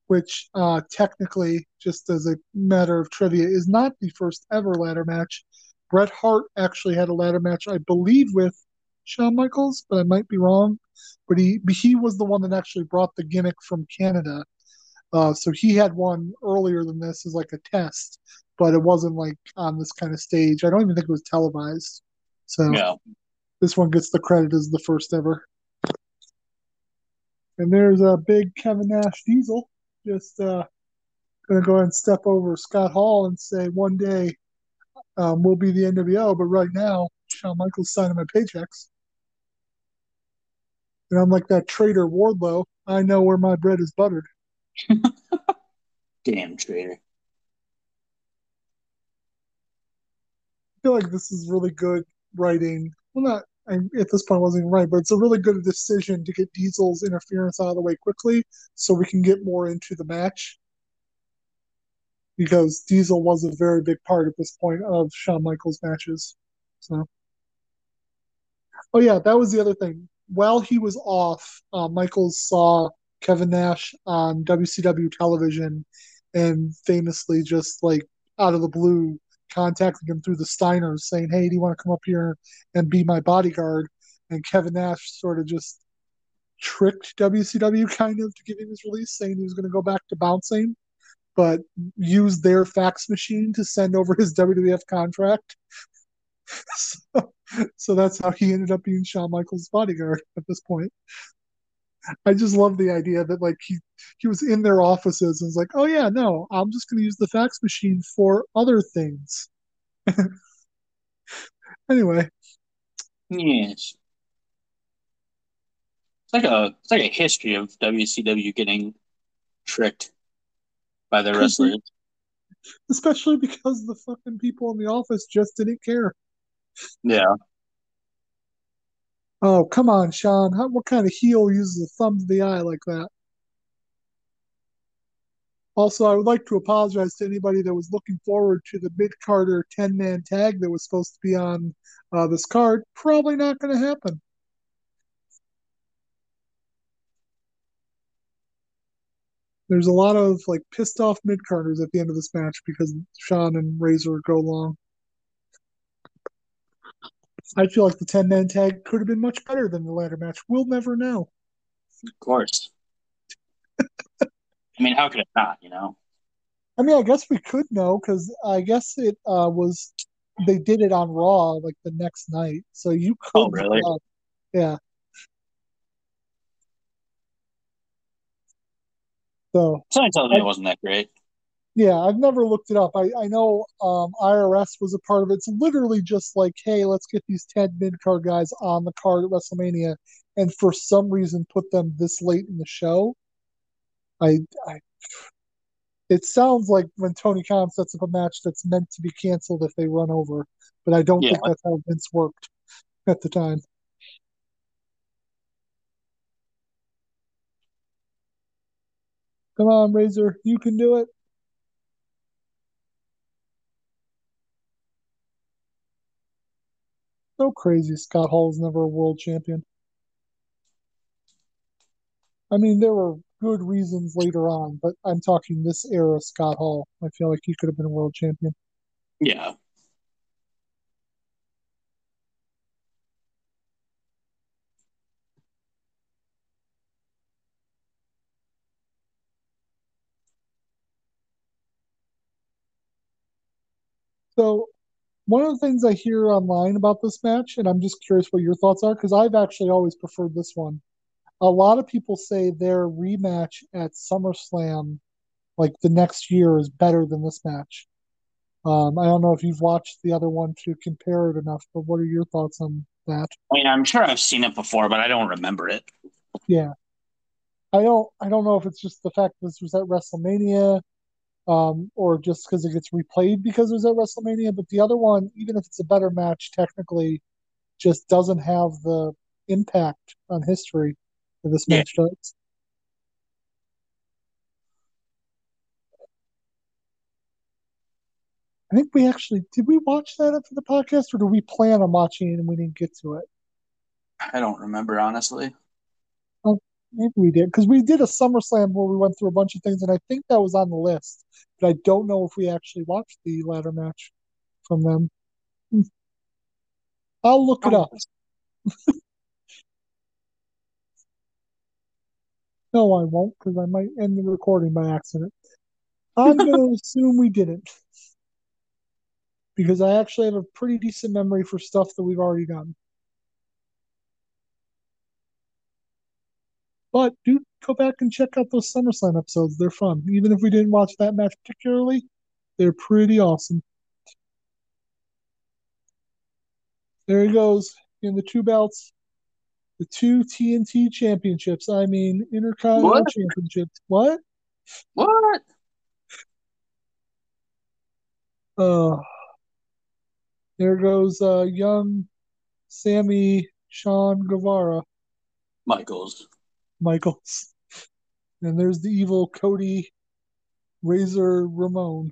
which uh, technically, just as a matter of trivia, is not the first ever ladder match. Bret Hart actually had a ladder match, I believe, with Shawn Michaels, but I might be wrong. But he he was the one that actually brought the gimmick from Canada. Uh, so he had one earlier than this as like a test, but it wasn't like on this kind of stage. I don't even think it was televised. So Yeah. this one gets the credit as the first ever. And there's a big Kevin Nash Diesel just uh, gonna go ahead and step over Scott Hall and say one day um, we'll be the NWO, but right now Shawn Michaels signing my paychecks. And I'm like that traitor Wardlow. I know where my bread is buttered. (laughs) Damn traitor. I feel like this is really good writing. Well, not I, at this point, wasn't even right, but it's a really good decision to get Diesel's interference out of the way quickly so we can get more into the match. Because Diesel was a very big part at this point of Shawn Michaels matches. So, oh yeah, that was the other thing. While he was off, uh, Michaels saw Kevin Nash on WCW television and famously just like out of the blue contacting him through the Steiners saying, Hey, do you want to come up here and be my bodyguard? And Kevin Nash sort of just tricked WCW kind of to give him his release, saying he was going to go back to bouncing, but used their fax machine to send over his WWF contract. (laughs) so, so that's how he ended up being Shawn Michaels' bodyguard at this point. I just love the idea that like he he was in their offices and was like, oh yeah, no, I'm just going to use the fax machine for other things. (laughs) anyway, Yes. It's like a it's like a history of WCW getting tricked by the wrestlers. especially because the fucking people in the office just didn't care. Yeah. Oh, come on, Shawn. How, what kind of heel uses a thumb to the eye like that? Also, I would like to apologize to anybody that was looking forward to the mid carder 10 man tag that was supposed to be on uh, this card. Probably not going to happen. There's a lot of like pissed off mid carders at the end of this match because Shawn and Razor go long. I feel like the 10 man tag could have been much better than the ladder match. We'll never know. Of course. I mean, how could it not, you know? I mean, I guess we could know because I guess it uh, was they did it on Raw like the next night, so you could. Oh, really? yeah. So me it wasn't that great. Yeah, I've never looked it up. I I know um, IRS was a part of it. It's literally just like, hey, let's get these ten mid card guys on the card at WrestleMania, and for some reason put them this late in the show. I, I it sounds like when Tony Khan sets up a match that's meant to be canceled if they run over, but I don't Yeah. think that's how Vince worked at the time. Come on, Razor, you can do it. So crazy Scott Hall's never a world champion. I mean, there were good reasons later on, but I'm talking this era Scott Hall. I feel like he could have been a world champion. Yeah. So, one of the things I hear online about this match, and I'm just curious what your thoughts are, because I've actually always preferred this one. A lot of people say their rematch at SummerSlam, like the next year, is better than this match. Um, I don't know if you've watched the other one to compare it enough, but what are your thoughts on that? I mean, I'm sure I've seen it before, but I don't remember it. Yeah. I don't I don't know if it's just the fact this was at WrestleMania, um, or just because it gets replayed because it was at WrestleMania, but the other one, even if it's a better match technically, just doesn't have the impact on history that this Yeah. match does. I think we actually did we watch that for the podcast or do we plan on watching it and we didn't get to it? I don't remember, honestly. Maybe we did because we did a SummerSlam where we went through a bunch of things, and I think that was on the list. But I don't know if we actually watched the ladder match from them. Hmm. I'll look it up. No, I won't because I might end the recording by accident. I'm going (laughs) to assume we didn't because I actually have a pretty decent memory for stuff that we've already done. But do go back and check out those SummerSlam episodes. They're fun. Even if we didn't watch that match particularly, they're pretty awesome. There he goes in the two belts, the two TNT championships. I mean, Intercontinental What? championships. What? What? Uh, there goes uh, young Sammy Shawn Guevara Michaels. Michaels. And there's the evil Cody Razor Ramon.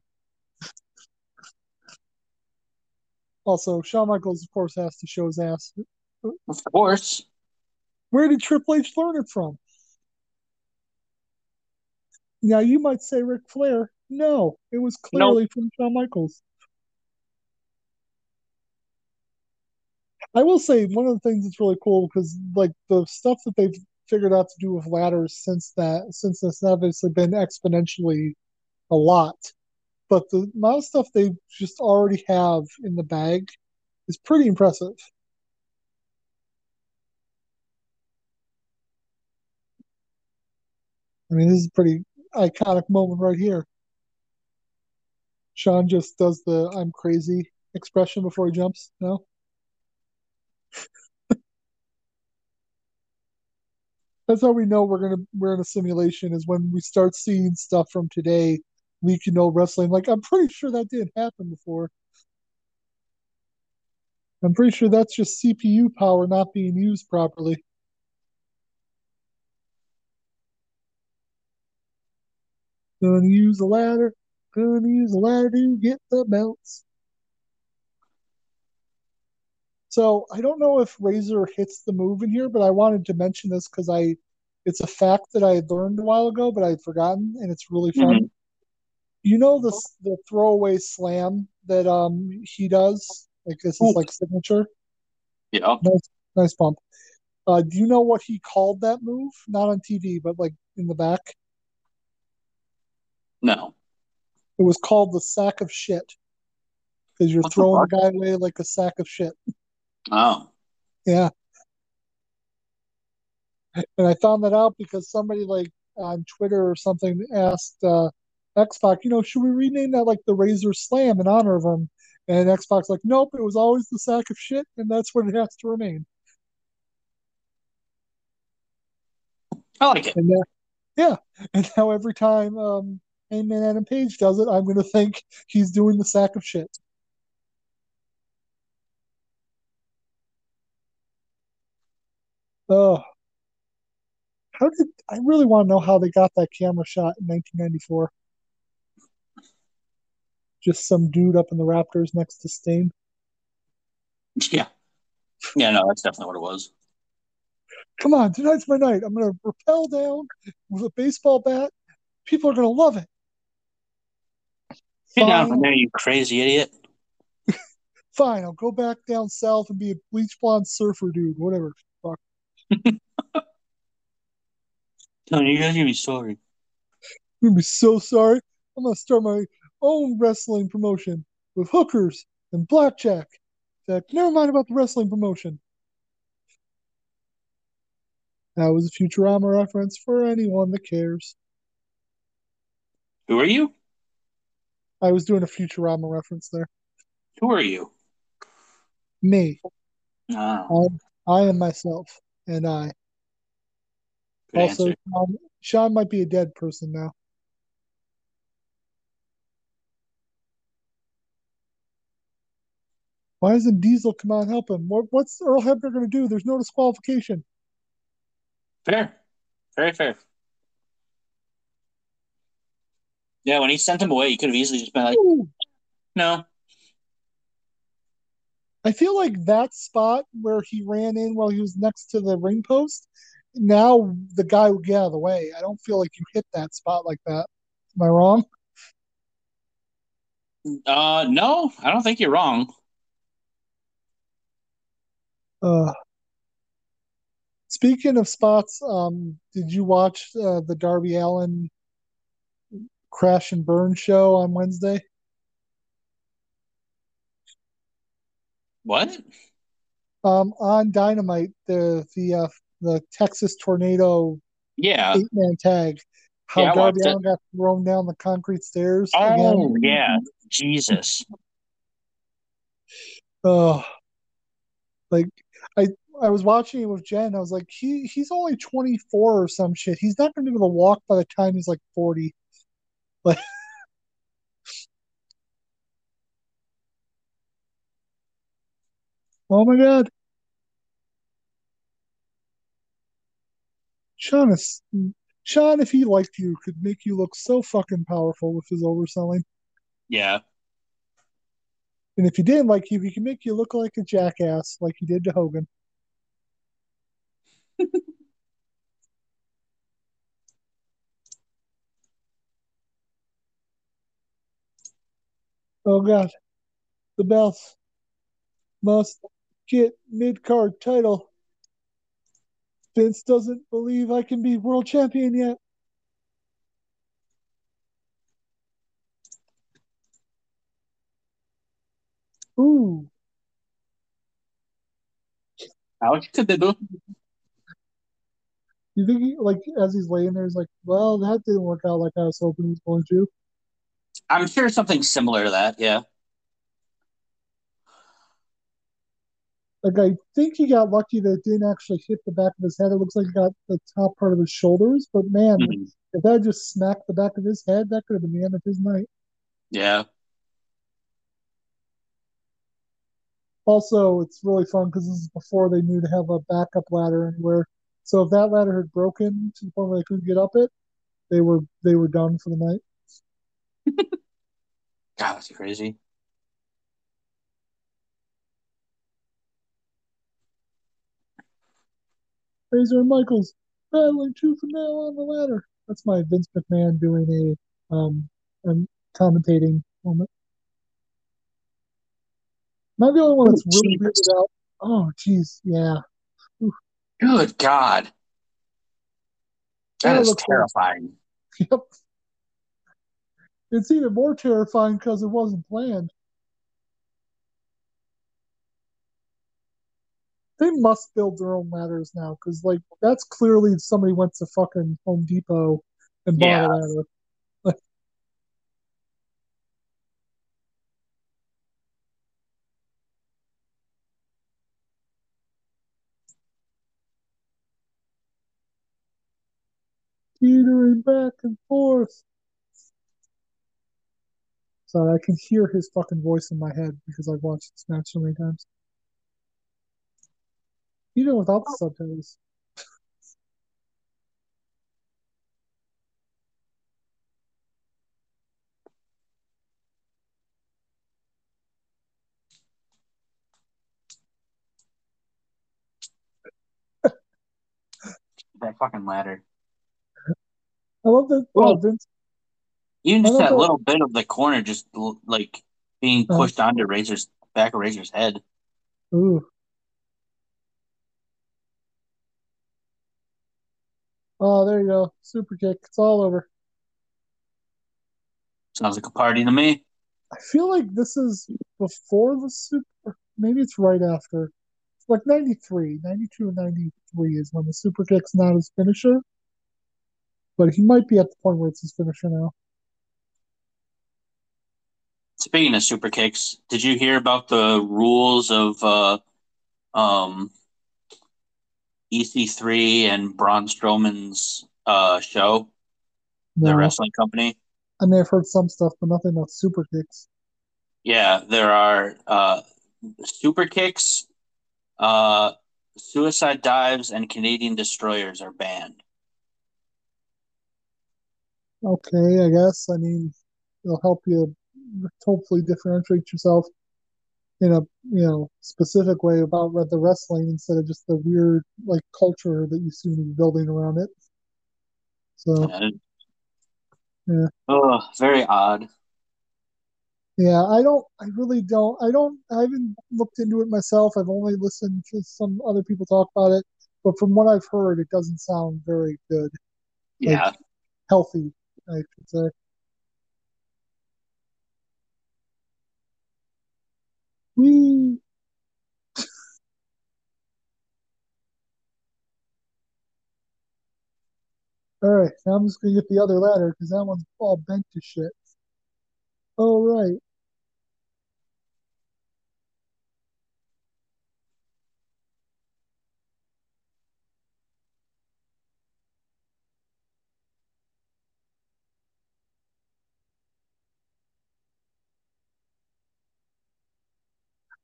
Also, Shawn Michaels, of course, has to show his ass. Of course. Where did Triple H learn it from? Now, you might say Ric Flair. No, it was clearly from Shawn Michaels. I will say one of the things that's really cool because like the stuff that they've figured out to do with ladders since that since this obviously been exponentially a lot. But the amount of stuff they just already have in the bag is pretty impressive. I mean, this is a pretty iconic moment right here. Shawn just does the I'm crazy expression before he jumps. No? That's how we know we're gonna we're in a simulation is when we start seeing stuff from today we can know wrestling. Like I'm pretty sure that didn't happen before. I'm pretty sure that's just CPU power not being used properly. Gonna use a ladder. Gonna use a ladder to get the belts. So I don't know if Razor hits the move in here, but I wanted to mention this because I it's a fact that I had learned a while ago, but I'd forgotten, and it's really fun. Mhm. You know the the throwaway slam that um he does, like this is Ooh. like signature. Yeah. Nice, nice bump. Uh, do you know what he called that move? Not on TV, but like in the back. No. It was called the sack of shit because you're What throwing the guy away like a sack of shit. Oh. Yeah. And I found that out because somebody like on Twitter or something asked uh, X-Pac, you know, should we rename that like the Razor Slam in honor of him? And X-Pac like, nope, it was always the sack of shit, and that's what it has to remain. I like it. And yeah, and now every time um, Hangman Adam Page does it, I'm going to think he's doing the sack of shit. Oh, how did I really want to know how they got that camera shot in 1994? Just some dude up in the Raptors next to Sting. (laughs) Yeah. Yeah, no, that's definitely what it was. Come on, tonight's my night. I'm going to rappel down with a baseball bat. People are going to love it. Get down from there, you crazy idiot. (laughs) fine. I'll go back down south and be a bleach blonde surfer dude, whatever. (laughs) Tony, you guys gonna be sorry. I'm gonna be so sorry. I'm gonna start my own wrestling promotion with hookers and blackjack. In fact, never mind about the wrestling promotion. That was a Futurama reference for anyone that cares. Who are you? I was doing a Futurama reference there. Who are you? Me. Oh, I, I am myself, and I. good also. Shawn, Shawn might be a dead person now. Why doesn't Diesel come out and help him? What, what's Earl Hebner going to do? There's no disqualification. Fair. Very fair. Yeah, when he sent him away, he could have easily just been like, Ooh. no. I feel like that spot where he ran in while he was next to the ring post, now the guy would get out of the way. I don't feel like you hit that spot like that. Am I wrong? Uh, no, I don't think you're wrong. Uh, speaking of spots, um, did you watch uh, the Darby Allin crash and burn show on Wednesday? What? Um, on Dynamite, the the uh, the Texas Tornado Yeah. eight man tag. How Yeah, Darby. Allin got thrown down the concrete stairs Oh, again. yeah. Jesus. (laughs) Oh, like I I was watching it with Jen. I was like, he he's only 24 or some shit. He's not going to be able to walk by the time he's like 40. (laughs) Like, Oh my god. Shawn is Shawn, if he liked you, could make you look so fucking powerful with his overselling. Yeah. And if he didn't like you, he can make you look like a jackass, like he did to Hogan. (laughs) oh god, the belts must get mid card title. Vince doesn't believe I can be world champion yet. Ooh, Ouch. Boo. you think he, like as he's laying there, he's like, "Well, that didn't work out like I was hoping it was going to." I'm sure something similar to that. Yeah. Like I think he got lucky that it didn't actually hit the back of his head. It looks like it got the top part of his shoulders, but man, Mhm. if that just smacked the back of his head, that could have been the end of his night. Yeah. Also, it's really fun because this is before they knew to have a backup ladder anywhere. So if that ladder had broken to the point where they couldn't get up it, they were they were done for the night. (laughs) God, that's crazy. Razor and Michaels battling tooth and nail on the ladder. That's my Vince McMahon doing a um, um commentating moment. Am I the only one that's Oh, really weirded out? Oh, jeez, yeah. Good God. That That is like- terrifying. (laughs) Yep. It's even more terrifying because it wasn't planned. They must build their own ladders now because, like, that's clearly somebody went to fucking Home Depot and bought Yeah. a ladder. (laughs) Teetering back and forth. Sorry, I can hear his fucking voice in my head because I've watched this match so many times. Even without the subtitles. That fucking ladder. I love that. Well- oh, Vince. Even just that that- little bit of the corner just like being Uh. pushed onto Razor's back of Razor's head. Ooh. Oh, there you go. Super kick. It's all over. Sounds like a party to me. I feel like this is before the super. Maybe it's right after. It's like 93. 92 and 93 is when the super kick's not his finisher. But he might be at the point where it's his finisher now. Speaking of super kicks, did you hear about the rules of uh, um, EC3 and Braun Strowman's uh, show, the wrestling company? I may have heard some stuff, but nothing about super kicks. Yeah, there are uh, super kicks, uh, suicide dives, and Canadian destroyers are banned. Okay, I guess. I mean, it'll help you hopefully differentiate yourself in a you know specific way about the wrestling instead of just the weird like culture that you seem to be building around it. So Yeah. Oh, very odd. yeah, I don't. I really don't. I don't. I haven't looked into it myself. I've only listened to some other people talk about it, but from what I've heard, it doesn't sound very good, Yeah. healthy, I should say. All right, now I'm just gonna get the other ladder because that one's all bent to shit. All right.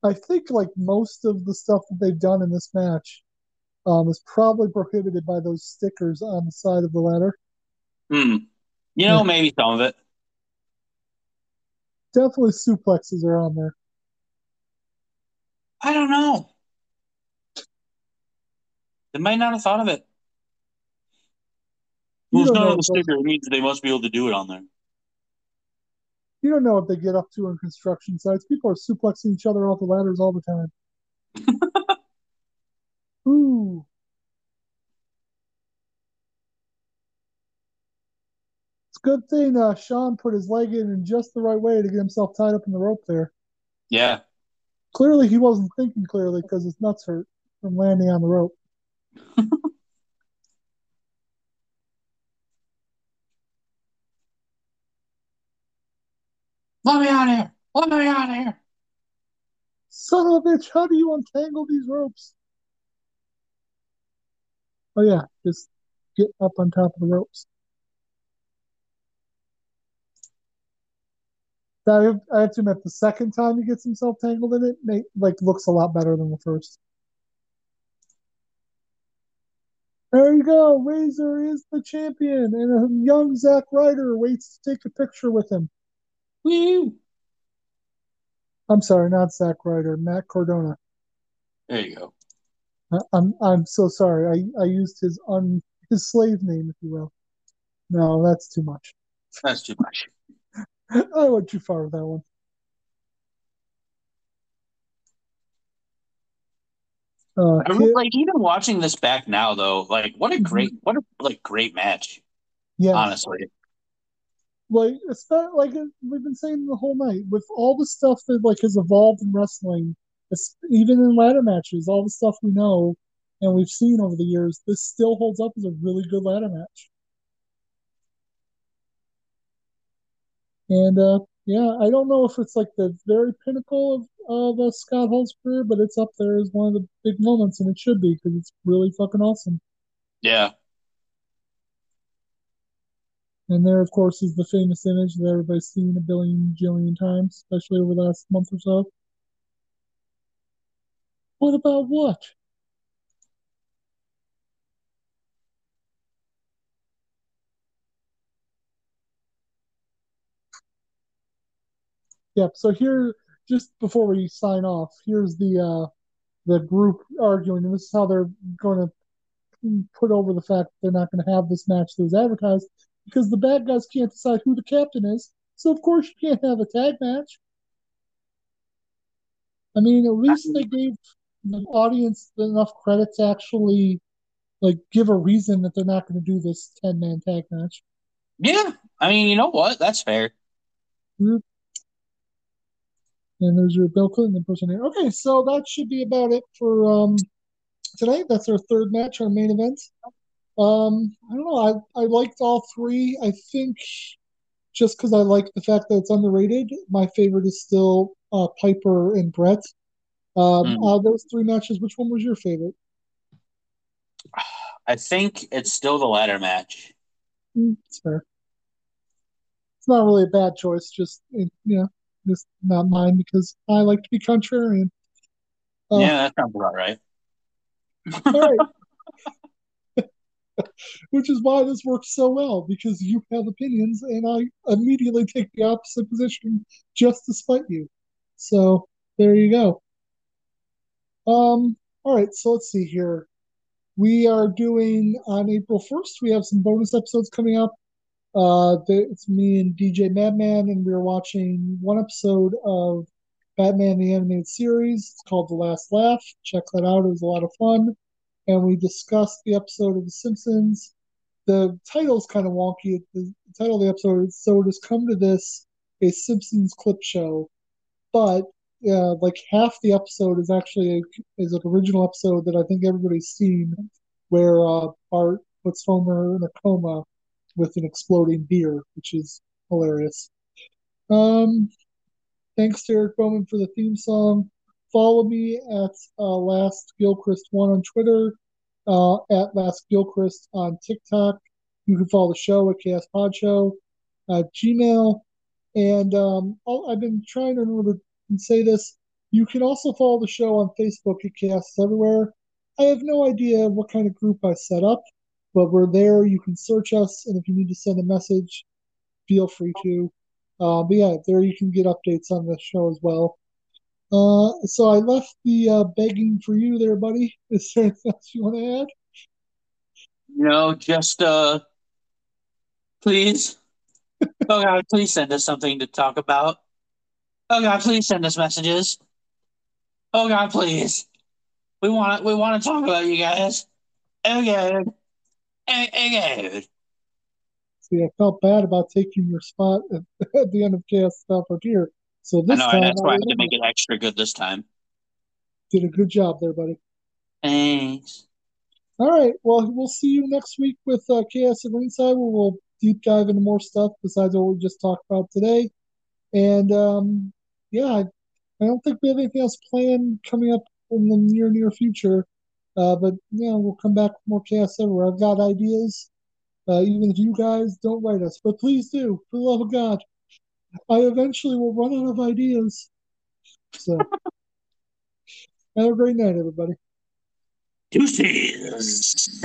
I think like most of the stuff that they've done in this match um, is probably prohibited by those stickers on the side of the ladder. Hmm. You know, Yeah. maybe some of it. Definitely suplexes are on there. I don't know. They might not have thought of it. Well, it's don't on the sticker. It means they must be able to do it on there. You don't know what they get up to on construction sites. People are suplexing each other off the ladders all the time. (laughs) Ooh. It's a good thing uh, Shawn put his leg in in just the right way to get himself tied up in the rope there. Yeah. Clearly, he wasn't thinking clearly because his nuts hurt from landing on the rope. (laughs) Let me out of here. Let me out of here. Son of a bitch, how do you untangle these ropes? Oh, yeah, just get up on top of the ropes. I, I have to admit, the second time he gets himself tangled in it, make, like looks a lot better than the first. There you go. Razor is the champion, and a young Zack Ryder waits to take a picture with him. Woo. I'm sorry, not Zack Ryder, Matt Cardona. There you go. I- I'm I'm so sorry. I, I used his un his slave name, if you will. No, that's too much. That's too much. (laughs) I went too far with that one. Uh, I mean, like even watching this back now, though, like what a great, what a like great match. yeah, Honestly, like it's not like we've been saying the whole night with all the stuff that like has evolved in wrestling, even in ladder matches, all the stuff we know and we've seen over the years, this still holds up as a really good ladder match. And uh, yeah, I don't know if it's like the very pinnacle of of uh, Scott Hall's career, but it's up there as one of the big moments, and it should be because it's really fucking awesome. yeah, And there, of course, is the famous image that everybody's seen a billion jillion times, especially over the last month or so. What about what? Yep. So here, just before we sign off, here's the uh, the group arguing, and this is how they're going to put over the fact that they're not going to have this match that was advertised because the bad guys can't decide who the captain is. So of course you can't have a tag match. I mean, at least they gave the audience enough credit to actually like give a reason that they're not going to do this ten man tag match. yeah. I mean, you know what? That's fair. And there's your Bill Clinton impersonator. Okay, so that should be about it for um, tonight. That's our third match, our main event. Um, I don't know. I, I liked all three. I think just because I like the fact that it's underrated, my favorite is still uh, Piper and Bret. Um, uh, those three matches, which one was your favorite? I think it's still the ladder match. Hmm, it's fair. It's not really a bad choice. Just it, you know, just not mine because I like to be contrarian. Uh, yeah, that sounds about right. All right. (laughs) (laughs) Which is why this works so well because you have opinions and I immediately take the opposite position just to spite you. So there you go. Um, all right, so let's see here. We are doing on April 1st, we have some bonus episodes coming up. Uh, it's me and DJ Madman, and we're watching one episode of Batman the Animated Series. It's called The Last Laugh. Check that out, it was a lot of fun and we discussed the episode of The Simpsons. The title's kind of wonky. The, title of the episode is So It Has Come to This, a Simpsons clip show. But uh, like half the episode is actually a, is an original episode that I think everybody's seen, where uh, Bart puts Homer in a coma with an exploding beer, which is hilarious. Um, thanks to Eric Bowman for the theme song. Follow me at uh, Last Gilchrist one on Twitter, uh, at Last Gilchrist on TikTok. You can follow the show at Chaos Pod Show, uh, Gmail, and um, I've been trying to remember to say this. You can also follow the show on Facebook at Chaos Everywhere. I have no idea what kind of group I set up, but we're there. You can search us, and if you need to send a message, feel free to. Uh, but yeah, there you can get updates on the show as well. Uh, so I left the uh, begging for you there, buddy. (laughs) Is there anything else you want to add? No, just uh, please. (laughs) Oh God, please send us something to talk about. Oh God, please send us messages. Oh God, please. We want we want to talk about you guys. Oh God. Oh, oh God. See, I felt bad about taking your spot at, (laughs) at the end of Chaos Stop here. So I this know, time that's why I had to make it extra good this time. did a good job there, buddy. Thanks. All right. Well, we'll see you next week with uh, Chaos and Ringside, where we'll deep dive into more stuff besides what we just talked about today. And um, yeah, I, I don't think we have anything else planned coming up in the near near future. Uh, but yeah, we'll come back with more Chaos everywhere. I've got ideas, uh, even if you guys don't write us, but please do, for the love of God. I eventually will run out of ideas. So, (laughs) have a great night, everybody. Deuces.